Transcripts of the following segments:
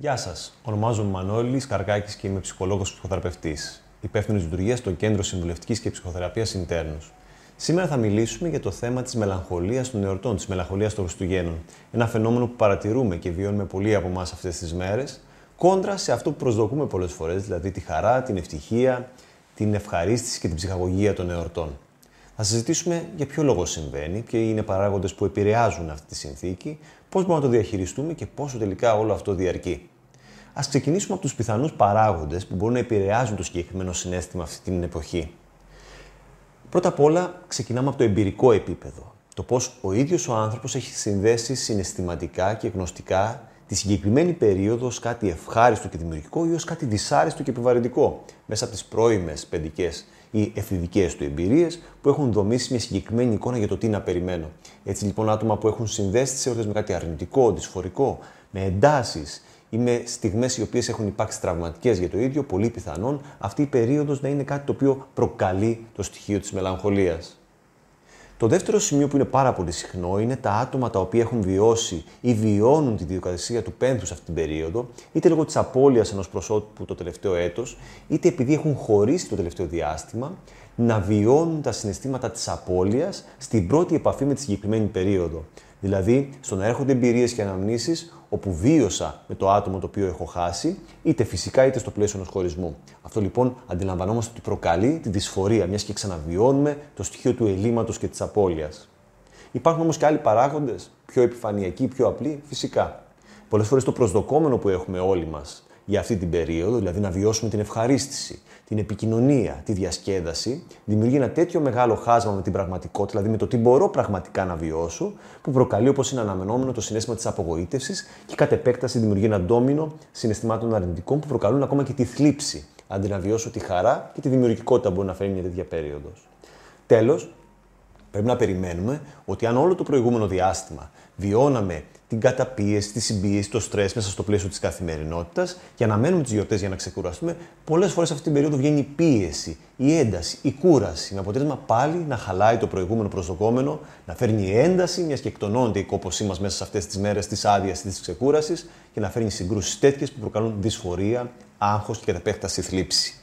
Γεια σας. Ονομάζομαι Μανώλης Καρκάκης και είμαι ψυχολόγος ψυχοθεραπευτής. Υπεύθυνος λειτουργίας στο Κέντρο Συμβουλευτικής και Ψυχοθεραπείας Ιντέρνου. Σήμερα θα μιλήσουμε για το θέμα της μελαγχολίας των εορτών, της μελαγχολίας των Χριστουγέννων. Ένα φαινόμενο που παρατηρούμε και βιώνουμε πολλοί από εμάς αυτές τις μέρες, κόντρα σε αυτό που προσδοκούμε πολλές φορές, δηλαδή τη χαρά, την ευτυχία, την ευχαρίστηση και την ψυχαγωγία των εορτών. Θα συζητήσουμε για ποιο λόγο συμβαίνει, ποιοι είναι παράγοντες που επηρεάζουν αυτή τη συνθήκη, πώς μπορούμε να το διαχειριστούμε και πόσο τελικά όλο αυτό διαρκεί. Α ξεκινήσουμε από τους πιθανούς παράγοντες που μπορούν να επηρεάζουν το συγκεκριμένο συνέστημα αυτή την εποχή. Πρώτα απ' όλα, ξεκινάμε από το εμπειρικό επίπεδο. Το πώς ο ίδιος ο άνθρωπος έχει συνδέσει συναισθηματικά και γνωστικά τη συγκεκριμένη περίοδο ως κάτι ευχάριστο και δημιουργικό ή ως κάτι δυσάρεστο και επιβαρυντικό μέσα από τις πρώιμες παιδικέ ή εφηβικές του εμπειρίες που έχουν δομήσει μια συγκεκριμένη εικόνα για το τι να περιμένω. Έτσι λοιπόν, άτομα που έχουν συνδέσει τις εορτέ με κάτι αρνητικό, δυσφορικό, με εντάσεις ή με στιγμές οι οποίες έχουν υπάρξει τραυματικές για το ίδιο, πολύ πιθανόν αυτή η περίοδος να είναι κάτι το οποίο προκαλεί το στοιχείο της μελαγχολίας. Το δεύτερο σημείο που είναι πάρα πολύ συχνό είναι τα άτομα τα οποία έχουν βιώσει ή βιώνουν τη διαδικασία του πένθους σε αυτή την περίοδο, είτε λόγω της απώλειας ενός προσώπου το τελευταίο έτος, είτε επειδή έχουν χωρίσει το τελευταίο διάστημα, να βιώνουν τα συναισθήματα της απώλειας στην πρώτη επαφή με τη συγκεκριμένη περίοδο. Δηλαδή, στο να έρχονται εμπειρίες και αναμνήσεις όπου βίωσα με το άτομο το οποίο έχω χάσει, είτε φυσικά είτε στο πλαίσιο ενός χωρισμού. Αυτό λοιπόν αντιλαμβανόμαστε ότι προκαλεί τη δυσφορία, μιας και ξαναβιώνουμε το στοιχείο του ελλείμματος και της απώλειας. Υπάρχουν όμως και άλλοι παράγοντες, πιο επιφανειακοί, πιο απλοί, φυσικά. Πολλές φορές το προσδοκόμενο που έχουμε όλοι μας για αυτή την περίοδο, δηλαδή να βιώσουμε την ευχαρίστηση, την επικοινωνία, τη διασκέδαση, δημιουργεί ένα τέτοιο μεγάλο χάσμα με την πραγματικότητα, δηλαδή με το τι μπορώ πραγματικά να βιώσω, που προκαλεί όπως είναι αναμενόμενο το συνέστημα της απογοήτευσης και κατ' επέκταση δημιουργεί ένα ντόμινο συναισθημάτων αρνητικών που προκαλούν ακόμα και τη θλίψη, αντί να βιώσω τη χαρά και τη δημιουργικότητα που μπορεί να φέρει μια τέτοια περίοδος. Τέλος, πρέπει να περιμένουμε ότι αν όλο το προηγούμενο διάστημα βιώναμε την καταπίεση, τη συμπίεση, το στρες μέσα στο πλαίσιο της καθημερινότητας και αναμένουμε τις γιορτές για να ξεκουραστούμε, πολλές φορές αυτή την περίοδο βγαίνει η πίεση, η ένταση, η κούραση. Με αποτέλεσμα πάλι να χαλάει το προηγούμενο προσδοκόμενο, να φέρνει ένταση, μιας και εκτονώνεται η κόπωσή μας μέσα σε αυτές τις μέρες της άδειας ή της ξεκούρασης και να φέρνει συγκρούσεις τέτοιες που προκαλούν δυσφορία, άγχος και κατά επέκταση θλίψη.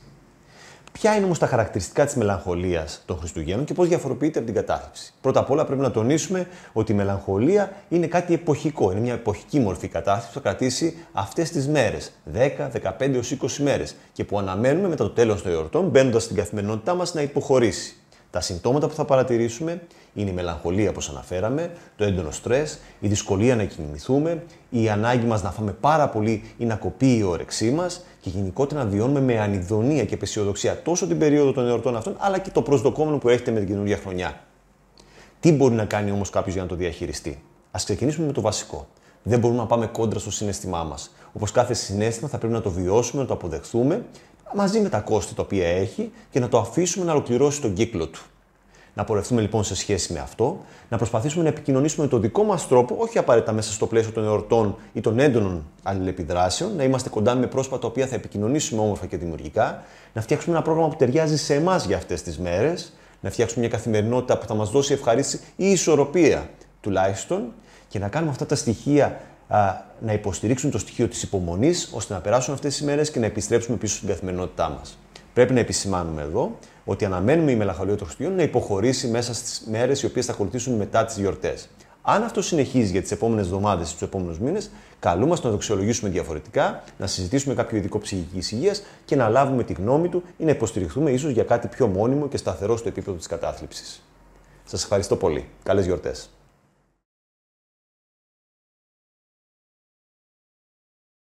Ποια είναι όμως τα χαρακτηριστικά της μελαγχολίας των Χριστουγέννων και πώς διαφοροποιείται από την κατάθλιψη. Πρώτα απ' όλα πρέπει να τονίσουμε ότι η μελαγχολία είναι κάτι εποχικό. Είναι μια εποχική μορφή κατάθλιψη που θα κρατήσει αυτές τις μέρες, 10, 15 έως 20 μέρες και που αναμένουμε μετά το τέλος των εορτών, μπαίνοντας στην καθημερινότητά μας, να υποχωρήσει. Τα συμπτώματα που θα παρατηρήσουμε είναι η μελαγχολία, όπως αναφέραμε, το έντονο στρες, η δυσκολία να κινηθούμε, η ανάγκη μας να φάμε πάρα πολύ ή να κοπεί η όρεξή μας και γενικότερα να βιώνουμε με ανιδονία και απεσιοδοξία τόσο την περίοδο των εορτών αυτών, αλλά και το προσδοκόμενο που έχετε με την καινούργια χρονιά. Τι μπορεί να κάνει όμως κάποιος για να το διαχειριστεί; Α ξεκινήσουμε με το βασικό. Δεν μπορούμε να πάμε κόντρα στο συνέστημά μας. Όπως κάθε συνέστημα, θα πρέπει να το βιώσουμε, να το αποδεχθούμε μαζί με τα κόστη τα οποία έχει και να το αφήσουμε να ολοκληρώσει τον κύκλο του. Να πορευτούμε λοιπόν σε σχέση με αυτό, να προσπαθήσουμε να επικοινωνήσουμε με τον δικό μας τρόπο, όχι απαραίτητα μέσα στο πλαίσιο των εορτών ή των έντονων αλληλεπιδράσεων, να είμαστε κοντά με πρόσωπα τα οποία θα επικοινωνήσουμε όμορφα και δημιουργικά, να φτιάξουμε ένα πρόγραμμα που ταιριάζει σε εμάς για αυτές τις μέρες, να φτιάξουμε μια καθημερινότητα που θα μας δώσει ευχαρίστηση ή ισορροπία τουλάχιστον και να κάνουμε αυτά τα στοιχεία να υποστηρίξουν το στοιχείο της υπομονής ώστε να περάσουν αυτές τις μέρε και να επιστρέψουμε πίσω στην καθημερινότητά μας. Πρέπει να επισημάνουμε εδώ ότι αναμένουμε η μελαγχολία των Χριστουγέννων να υποχωρήσει μέσα στις μέρες οι οποίες θα ακολουθήσουν μετά τις γιορτές. Αν αυτό συνεχίζει για τις επόμενες εβδομάδες ή τους επόμενους μήνες, καλούμαστε να το αξιολογήσουμε διαφορετικά, να συζητήσουμε κάποιο ειδικό ψυχική υγείας και να λάβουμε τη γνώμη του ή να υποστηριχθούμε ίσως για κάτι πιο μόνιμο και σταθερό στο επίπεδο της κατάθλιψης. Σας ευχαριστώ πολύ. Καλές γιορτές.